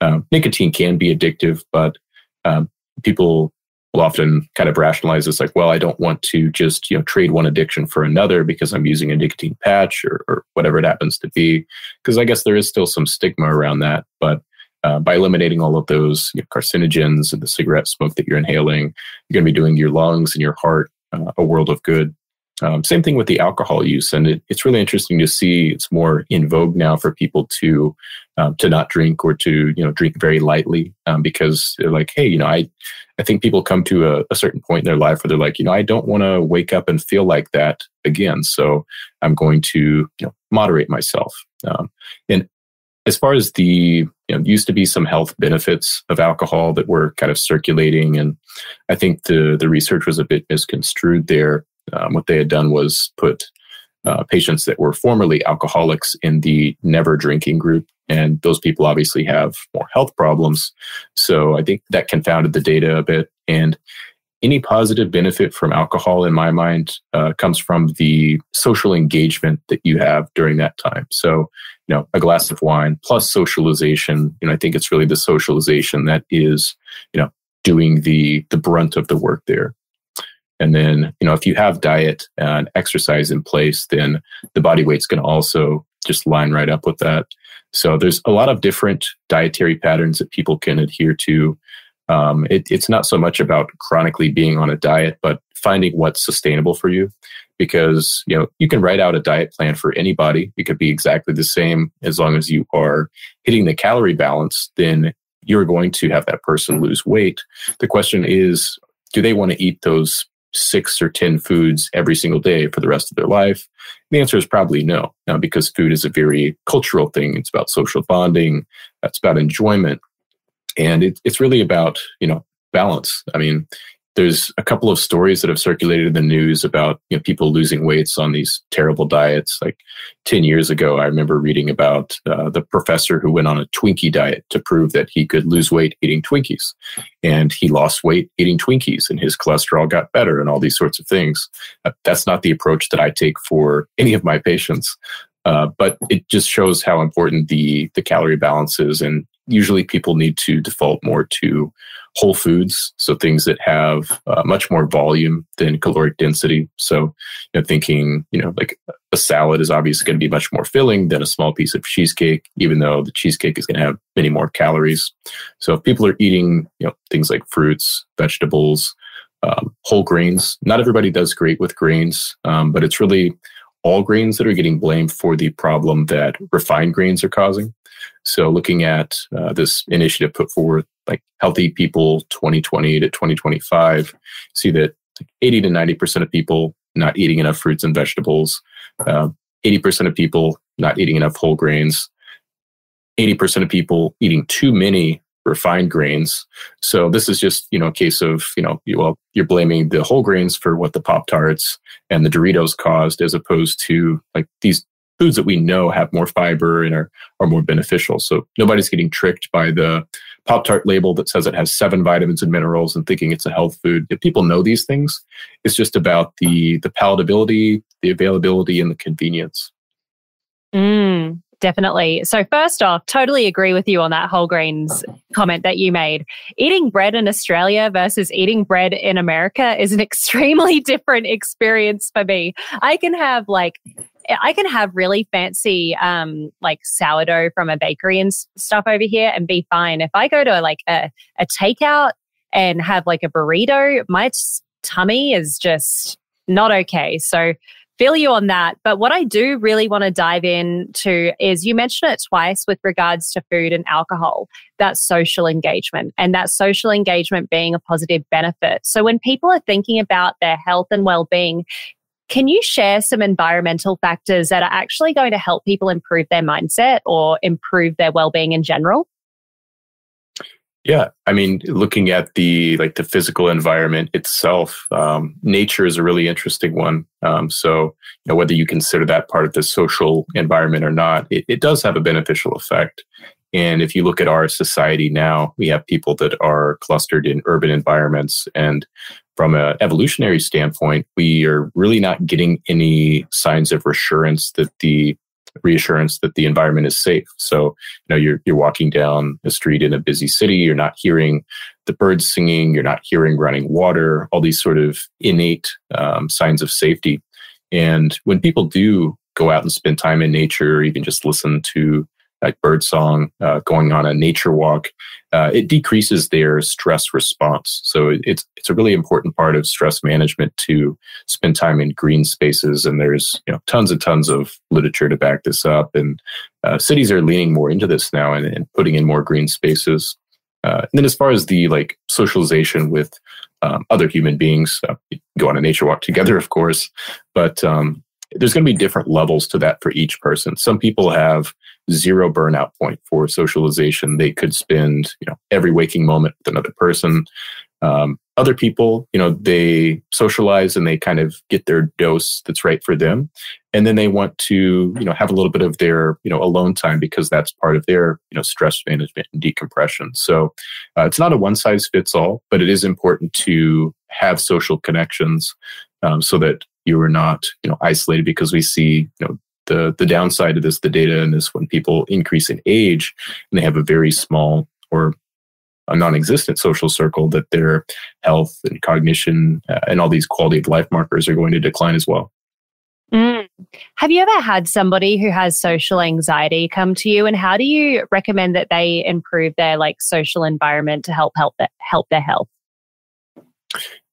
Um, nicotine can be addictive, but um, people will often kind of rationalize this like, well, I don't want to just you know trade one addiction for another because I'm using a nicotine patch or, or whatever it happens to be. Because I guess there is still some stigma around that, but uh, by eliminating all of those you know, carcinogens and the cigarette smoke that you're inhaling, you're going to be doing your lungs and your heart uh, a world of good. Um, same thing with the alcohol use, and it, it's really interesting to see it's more in vogue now for people to um, to not drink or to you know drink very lightly um, because they're like, hey, you know, I I think people come to a, a certain point in their life where they're like, you know, I don't want to wake up and feel like that again, so I'm going to you know moderate myself. Um, and as far as the you know used to be some health benefits of alcohol that were kind of circulating and i think the the research was a bit misconstrued there um, what they had done was put uh, patients that were formerly alcoholics in the never drinking group and those people obviously have more health problems. So i think that confounded the data a bit. And any positive benefit from alcohol in my mind uh, comes from the social engagement that you have during that time. So you know a glass of wine plus socialization. You know i think it's really the socialization that is you know doing the the brunt of the work there. And then you know if you have diet and exercise in place then the body weight's going to also just line right up with that. So there's a lot of different dietary patterns that people can adhere to. Um, it, it's not so much about chronically being on a diet but finding what's sustainable for you. Because you know you can write out a diet plan for anybody. It could be exactly the same as long as you are hitting the calorie balance then you're going to have that person lose weight. The question is do they want to eat those six or ten foods every single day for the rest of their life? The answer is probably no. Now because food is a very cultural thing. It's about social bonding. It's about enjoyment. And it, it's really about you know balance. I mean there's a couple of stories that have circulated in the news about you know, people losing weights on these terrible diets. Like 10 years ago, I remember reading about uh, the professor who went on a Twinkie diet to prove that he could lose weight eating Twinkies. And he lost weight eating Twinkies, and his cholesterol got better, and all these sorts of things. Uh, that's not the approach that I take for any of my patients. Uh, but it just shows how important the the calorie balance is, and usually people need to default more to whole foods, so things that have uh, much more volume than caloric density. So, you know, thinking, you know, like a salad is obviously going to be much more filling than a small piece of cheesecake, even though the cheesecake is going to have many more calories. So, if people are eating, you know, things like fruits, vegetables, um, whole grains, not everybody does great with grains, um, but it's really all grains that are getting blamed for the problem that refined grains are causing. So, looking at uh, this initiative put forward, like Healthy People 2020 to 2025, see that 80 to 90% of people not eating enough fruits and vegetables, uh, 80% of people not eating enough whole grains, 80% of people eating too many refined grains. So this is just, you know, a case of, you know, well, you're blaming the whole grains for what the Pop Tarts and the Doritos caused, as opposed to like these foods that we know have more fiber and are, are more beneficial. So nobody's getting tricked by the Pop Tart label that says it has seven vitamins and minerals and thinking it's a health food. If people know these things, it's just about the the palatability, the availability, and the convenience. Mm, definitely. So first off, totally agree with you on that whole grains comment that you made. Eating bread in Australia versus eating bread in America is an [laughs] extremely different experience for me. I can have like I can have really fancy um, like sourdough from a bakery and stuff over here and be fine. If I go to like a, a takeout and have like a burrito, my tummy is just not okay. So feel you on that. But what I do really want to dive into is you mentioned it twice with regards to food and alcohol, that social engagement and that social engagement being a positive benefit. So when people are thinking about their health and well-being, can you share some environmental factors that are actually going to help people improve their mindset or improve their well-being in general? Yeah, I mean, looking at the like the physical environment itself, um, nature is a really interesting one. Um, so, you know, whether you consider that part of the social environment or not, it, it does have a beneficial effect. And if you look at our society now, we have people that are clustered in urban environments. And from an evolutionary standpoint, we are really not getting any signs of reassurance that the reassurance that the environment is safe. So, you know, you're you're walking down a street in a busy city, you're not hearing the birds singing, you're not hearing running water, all these sort of innate um, signs of safety. And when people do go out and spend time in nature, or even just listen to like bird song, uh, going on a nature walk, uh, it decreases their stress response. So it's it's a really important part of stress management to spend time in green spaces. And there's you know tons and tons of literature to back this up. And uh, cities are leaning more into this now and, and putting in more green spaces. Uh, and then as far as the like socialization with um, other human beings, uh, go on a nature walk together, of course, but um, there's going to be different levels to that for each person. Some people have zero burnout point for socialization. They could spend, you know, every waking moment with another person. Um, other people, you know, they socialize and they kind of get their dose that's right for them. And then they want to, you know, have a little bit of their, you know, alone time because that's part of their, you know, stress management and decompression. So uh, it's not a one size fits all, but it is important to have social connections um, so that you are not, you know, isolated because we see, you know, the the downside of this, the data in this, when people increase in age and they have a very small or a non-existent social circle, that their health and cognition uh, and all these quality of life markers are going to decline as well. Mm. Have you ever had somebody who has social anxiety come to you, and how do you recommend that they improve their like social environment to help help that help their health?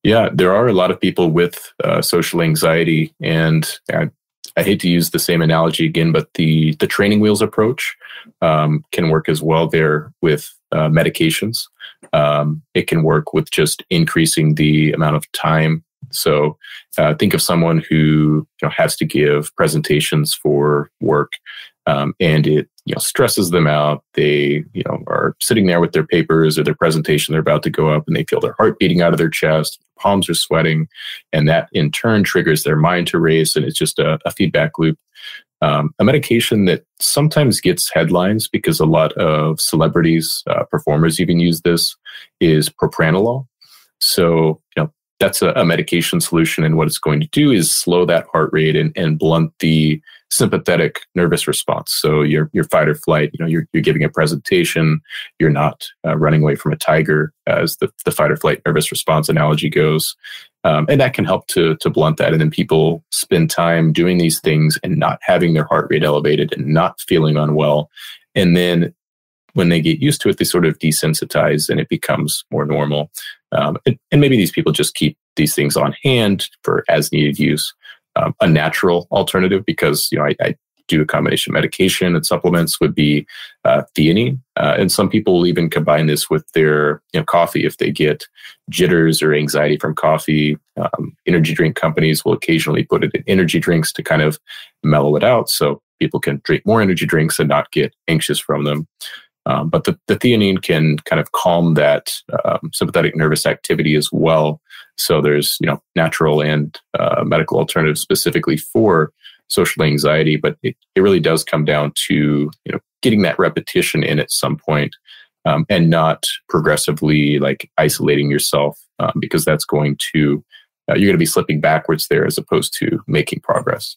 Yeah, there are a lot of people with uh, social anxiety, and I, I, hate to use the same analogy again, but the the training wheels approach um, can work as well there with uh, medications. Um, it can work with just increasing the amount of time. So uh, think of someone who you know, has to give presentations for work, um, and it you know stresses them out they you know are sitting there with their papers or their presentation they're about to go up and they feel their heart beating out of their chest palms are sweating and that in turn triggers their mind to race and it's just a, a feedback loop um, a medication that sometimes gets headlines because a lot of celebrities uh, performers even use this is propranolol so you know that's a, a, medication solution. And what it's going to do is slow that heart rate and, and blunt the sympathetic nervous response. So your, your fight or flight, you know, you're, you're giving a presentation, you're not uh, running away from a tiger as the, the fight or flight nervous response analogy goes. Um, and that can help to, to blunt that. And then people spend time doing these things and not having their heart rate elevated and not feeling unwell. And then when they get used to it, they sort of desensitize and it becomes more normal. Um, and, and, maybe these people just keep these things on hand for as needed use. Um, a natural alternative, because you know I, I, do a combination of medication and supplements, would be uh, theanine. Uh, and some people will even combine this with their you know, coffee if they get jitters or anxiety from coffee. Um, energy drink companies will occasionally put it in energy drinks to kind of mellow it out, so people can drink more energy drinks and not get anxious from them. Um, but the, the, theanine can kind of calm that um, sympathetic nervous activity as well. So there's you know natural and uh, medical alternatives specifically for social anxiety, but it, it really does come down to you know getting that repetition in at some point, um, and not progressively like isolating yourself um, because that's going to uh, you're going to be slipping backwards there as opposed to making progress.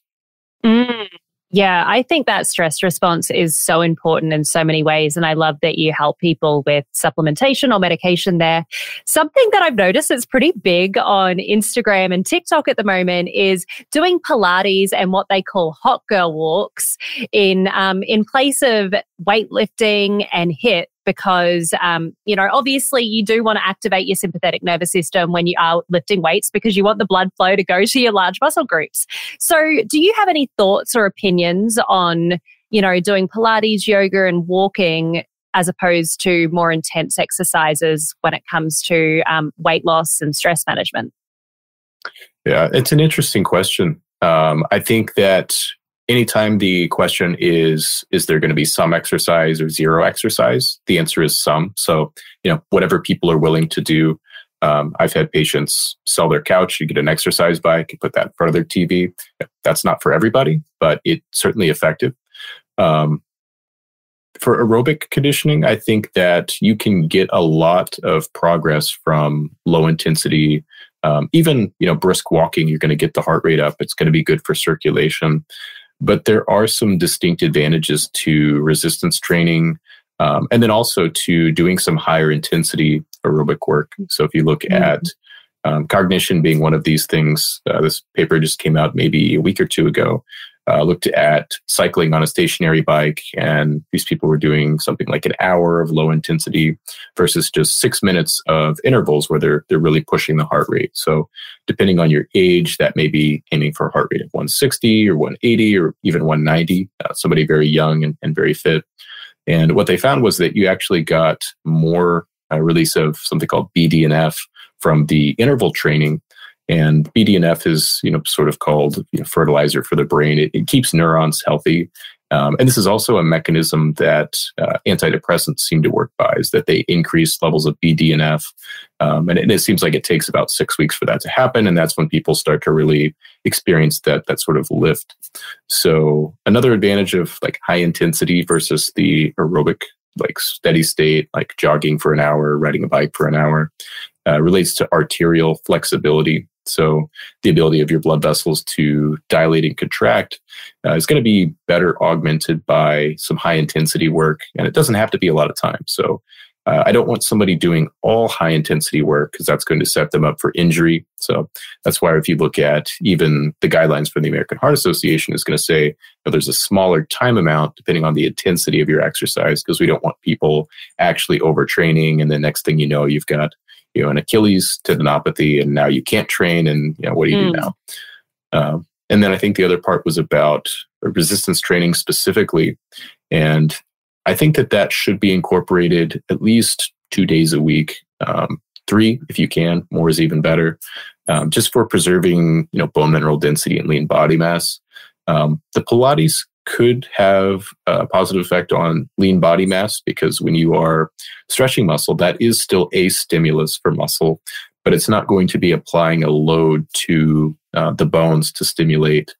Mm, yeah, I think that stress response is so important in so many ways. And I love that you help people with supplementation or medication there. Something that I've noticed that's pretty big on Instagram and TikTok at the moment is doing Pilates and what they call hot girl walks in, um, in place of weightlifting and HIIT because, um, you know, obviously you do want to activate your sympathetic nervous system when you are lifting weights because you want the blood flow to go to your large muscle groups. So, do you have any thoughts or opinions on, you know, doing Pilates, yoga, and walking as opposed to more intense exercises when it comes to um, weight loss and stress management? Yeah, it's an interesting question. Um, I think that anytime the question is is there going to be some exercise or zero exercise the answer is some so you know whatever people are willing to do um, i've had patients sell their couch you get an exercise bike you put that in front of their tv that's not for everybody but it's certainly effective um, for aerobic conditioning, I think that you can get a lot of progress from low intensity. Um, even you know brisk walking, you're going to get the heart rate up. It's going to be good for circulation. But there are some distinct advantages to resistance training, um, and then also to doing some higher intensity aerobic work. So if you look mm-hmm. at um, cognition being one of these things, uh, this paper just came out maybe a week or two ago uh, looked at cycling on a stationary bike, and these people were doing something like an hour of low intensity versus just six minutes of intervals where they're they're really pushing the heart rate. So, depending on your age, that may be aiming for a heart rate of 160 or 180 or even 190. Uh, somebody very young and, and very fit. And what they found was that you actually got more uh, release of something called BDNF from the interval training and BDNF is, you know, sort of called you know, fertilizer for the brain. It, it keeps neurons healthy. Um, and this is also a mechanism that uh, antidepressants seem to work by, is that they increase levels of BDNF. Um, and it, it, seems like it takes about six weeks for that to happen. And that's when people start to really experience that, that sort of lift. So another advantage of like high intensity versus the aerobic, like steady state, like jogging for an hour, riding a bike for an hour, uh, relates to arterial flexibility. So the ability of your blood vessels to dilate and contract uh, is going to be better augmented by some high intensity work, and it doesn't have to be a lot of time. So uh, I don't want somebody doing all high intensity work because that's going to set them up for injury. So that's why if you look at even the guidelines from the American Heart Association is going to say there's a smaller time amount depending on the intensity of your exercise because we don't want people actually overtraining and the next thing you know you've got you know an Achilles tendinopathy, and now you can't train, and you know what do you mm. do hmm. now? Um, and then I think the other part was about resistance training specifically, and I think that that should be incorporated at least two days a week, um, three if you can. More is even better, um, just for preserving you know bone mineral density and lean body mass. Um, the Pilates could have a positive effect on lean body mass because when you are stretching muscle, that is still a stimulus for muscle, but it's not going to be applying a load to uh, the bones to stimulate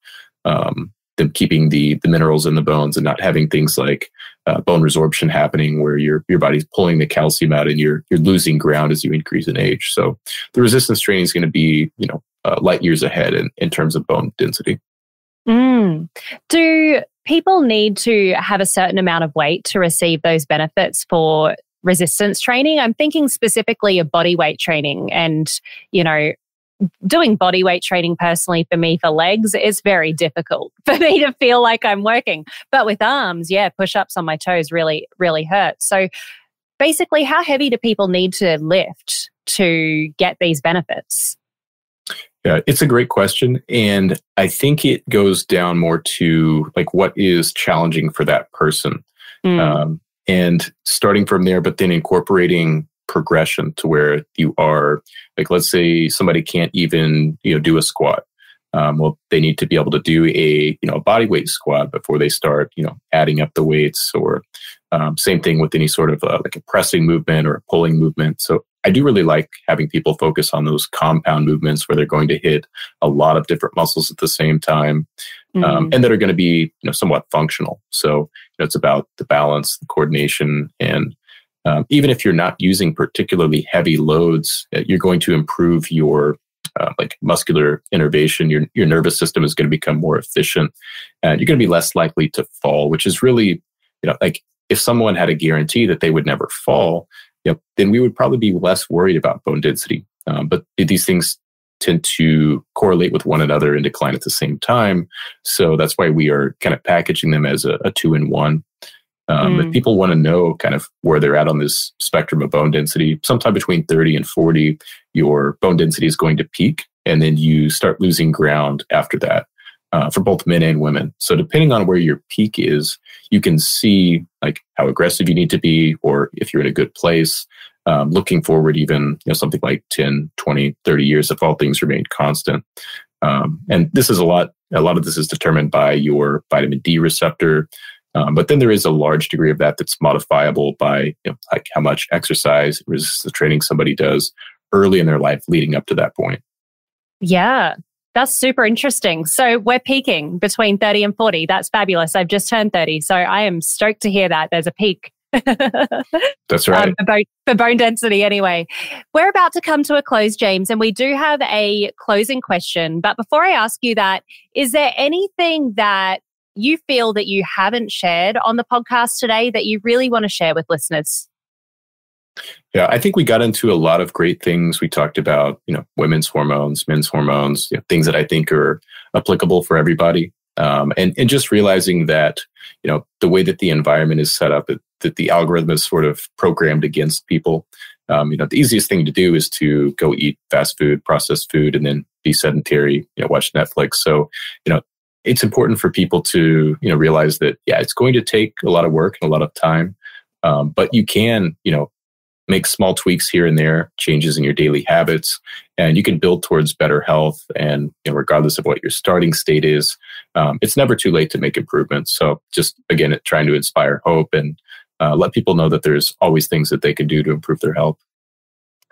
um, them keeping the the minerals in the bones and not having things like uh, bone resorption happening where your your body's pulling the calcium out and you're you're losing ground as you increase in age. So the resistance training is going to be you know uh, light years ahead in, in terms of bone density. Mm. Do people need to have a certain amount of weight to receive those benefits for resistance training. I'm thinking specifically of body weight training and, you know, doing body weight training personally for me for legs is very difficult [laughs] for me to feel like I'm working. But with arms, yeah, push ups on my toes really, really hurt. So basically, how heavy do people need to lift to get these benefits? Yeah, it's a great question. And I think it goes down more to like what is challenging for that person. Mm. Um, and starting from there, but then incorporating progression to where you are like, let's say somebody can't even, you know, do a squat. Um, well, they need to be able to do a, you know, a body weight squat before they start, you know, adding up the weights or um, same thing with any sort of uh, like a pressing movement or a pulling movement. So I do really like having people focus on those compound movements where they're going to hit a lot of different muscles at the same time, um, mm-hmm. um, and that are going to be you know somewhat functional. So you know, it's about the balance, the coordination, and um, even if you're not using particularly heavy loads, uh, you're going to improve your uh, like muscular innervation. Your your nervous system is going to become more efficient, and you're going to be less likely to fall, which is really you know like if someone had a guarantee that they would never fall, yep, then we would probably be less worried about bone density. Um, but these things tend to correlate with one another and decline at the same time. So that's why we are kind of packaging them as a, a two in one. Um, mm. If people want to know kind of where they're at on this spectrum of bone density, sometime between 30 and 40, your bone density is going to peak, and then you start losing ground after that uh, for both men and women. So depending on where your peak is, you can see like how aggressive you need to be, or if you're in a good place. Um, looking forward, even you know something like 10, 20, 30 years, if all things remain constant. Um, and this is a lot. A lot of this is determined by your vitamin D receptor. Um, but then there is a large degree of that that's modifiable by you know, like how much exercise resistance training somebody does early in their life leading up to that point. Yeah, That's super interesting. So we're peaking between 30 and 40. That's fabulous. I've just turned 30. So I am stoked to hear that there's a peak. [laughs] That's right. Um, for, bone, for bone density, anyway. We're about to come to a close, James, and we do have a closing question. But before I ask you that, is there anything that you feel that you haven't shared on the podcast today that you really want to share with listeners? Yeah, I think we got into a lot of great things. We talked about, you know, women's hormones, men's hormones, you know, things that I think are applicable for everybody. Um, and, and just realizing that, you know, the way that the environment is set up, that, that the algorithm is sort of programmed against people. Um, you know, the easiest thing to do is to go eat fast food, processed food, and then be sedentary, you know, watch Netflix. So, you know, it's important for people to, you know, realize that, yeah, it's going to take a lot of work and a lot of time. Um, but you can, you know, make small tweaks here and there, changes in your daily habits, and you can build towards better health. And you know, regardless of what your starting state is, um, it's never too late to make improvements. So just again, trying to inspire hope and uh, let people know that there's always things that they can do to improve their health.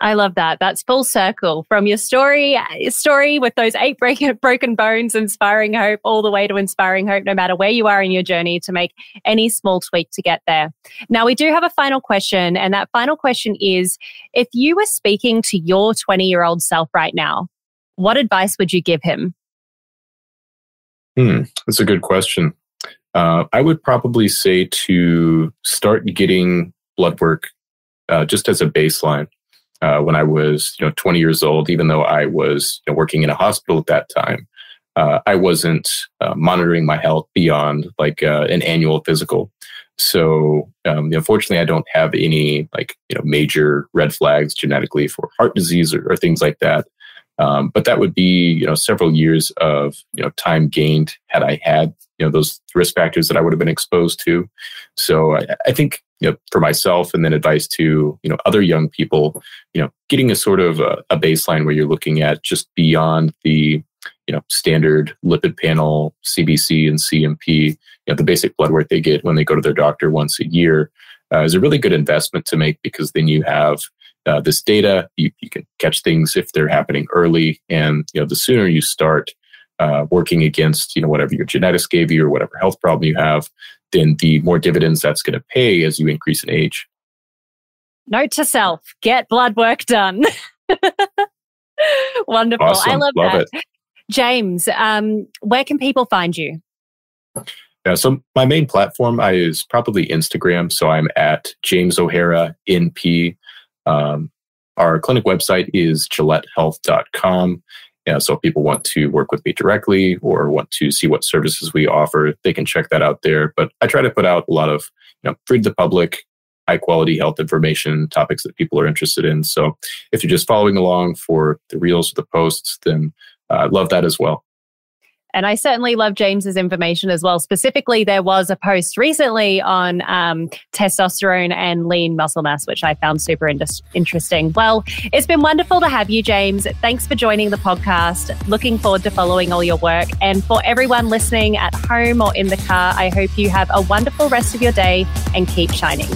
I love that. That's full circle from your story, story with those eight break, [laughs] broken bones, inspiring hope, all the way to inspiring hope, no matter where you are in your journey to make any small tweak to get there. Now, we do have a final question. And that final question is if you were speaking to your 20 year old self right now, what advice would you give him? Hmm, that's a good question. Uh, I would probably say to start getting blood work uh, just as a baseline uh, when I was, you know, 20 years old, even though I was you know, working in a hospital at that time. Uh, I wasn't uh, monitoring my health beyond like uh, an annual physical. So, um, unfortunately, I don't have any like you know major red flags genetically for heart disease or, or things like that. Um, but that would be you know several years of you know time gained had I had you know those risk factors that I would have been exposed to. So I, I think you know, for myself and then advice to you know other young people you know getting a sort of a, a, baseline where you're looking at just beyond the you know standard lipid panel cbc and cmp you know the basic blood work they get when they go to their doctor once a year uh, is a really good investment to make because then you have uh, this data. You, you can catch things if they're happening early and you know the sooner you start uh, working against you know whatever your genetics gave you or whatever health problem you have then the more dividends that's going to pay as you increase in age. Note to self get blood work done. [laughs] Wonderful. Awesome. I love, love that. It. James, um, where can people find you? Yeah, so my main platform I is probably Instagram. So I'm at James O'Hara NP. Um, our clinic website is GilletteHealth.com. Yeah, so if people want to work with me directly or want to see what services we offer, they can check that out there. But I try to put out a lot of, you know, free to the public, high quality health information, topics that people are interested in. So if you're just following along for the reels or the posts, then I uh, love that as well. And I certainly love James's information as well. Specifically, there was a post recently on um, testosterone and lean muscle mass, which I found super in- interesting. Well, it's been wonderful to have you, James. Thanks for joining the podcast. Looking forward to following all your work. And for everyone listening at home or in the car, I hope you have a wonderful rest of your day and keep shining.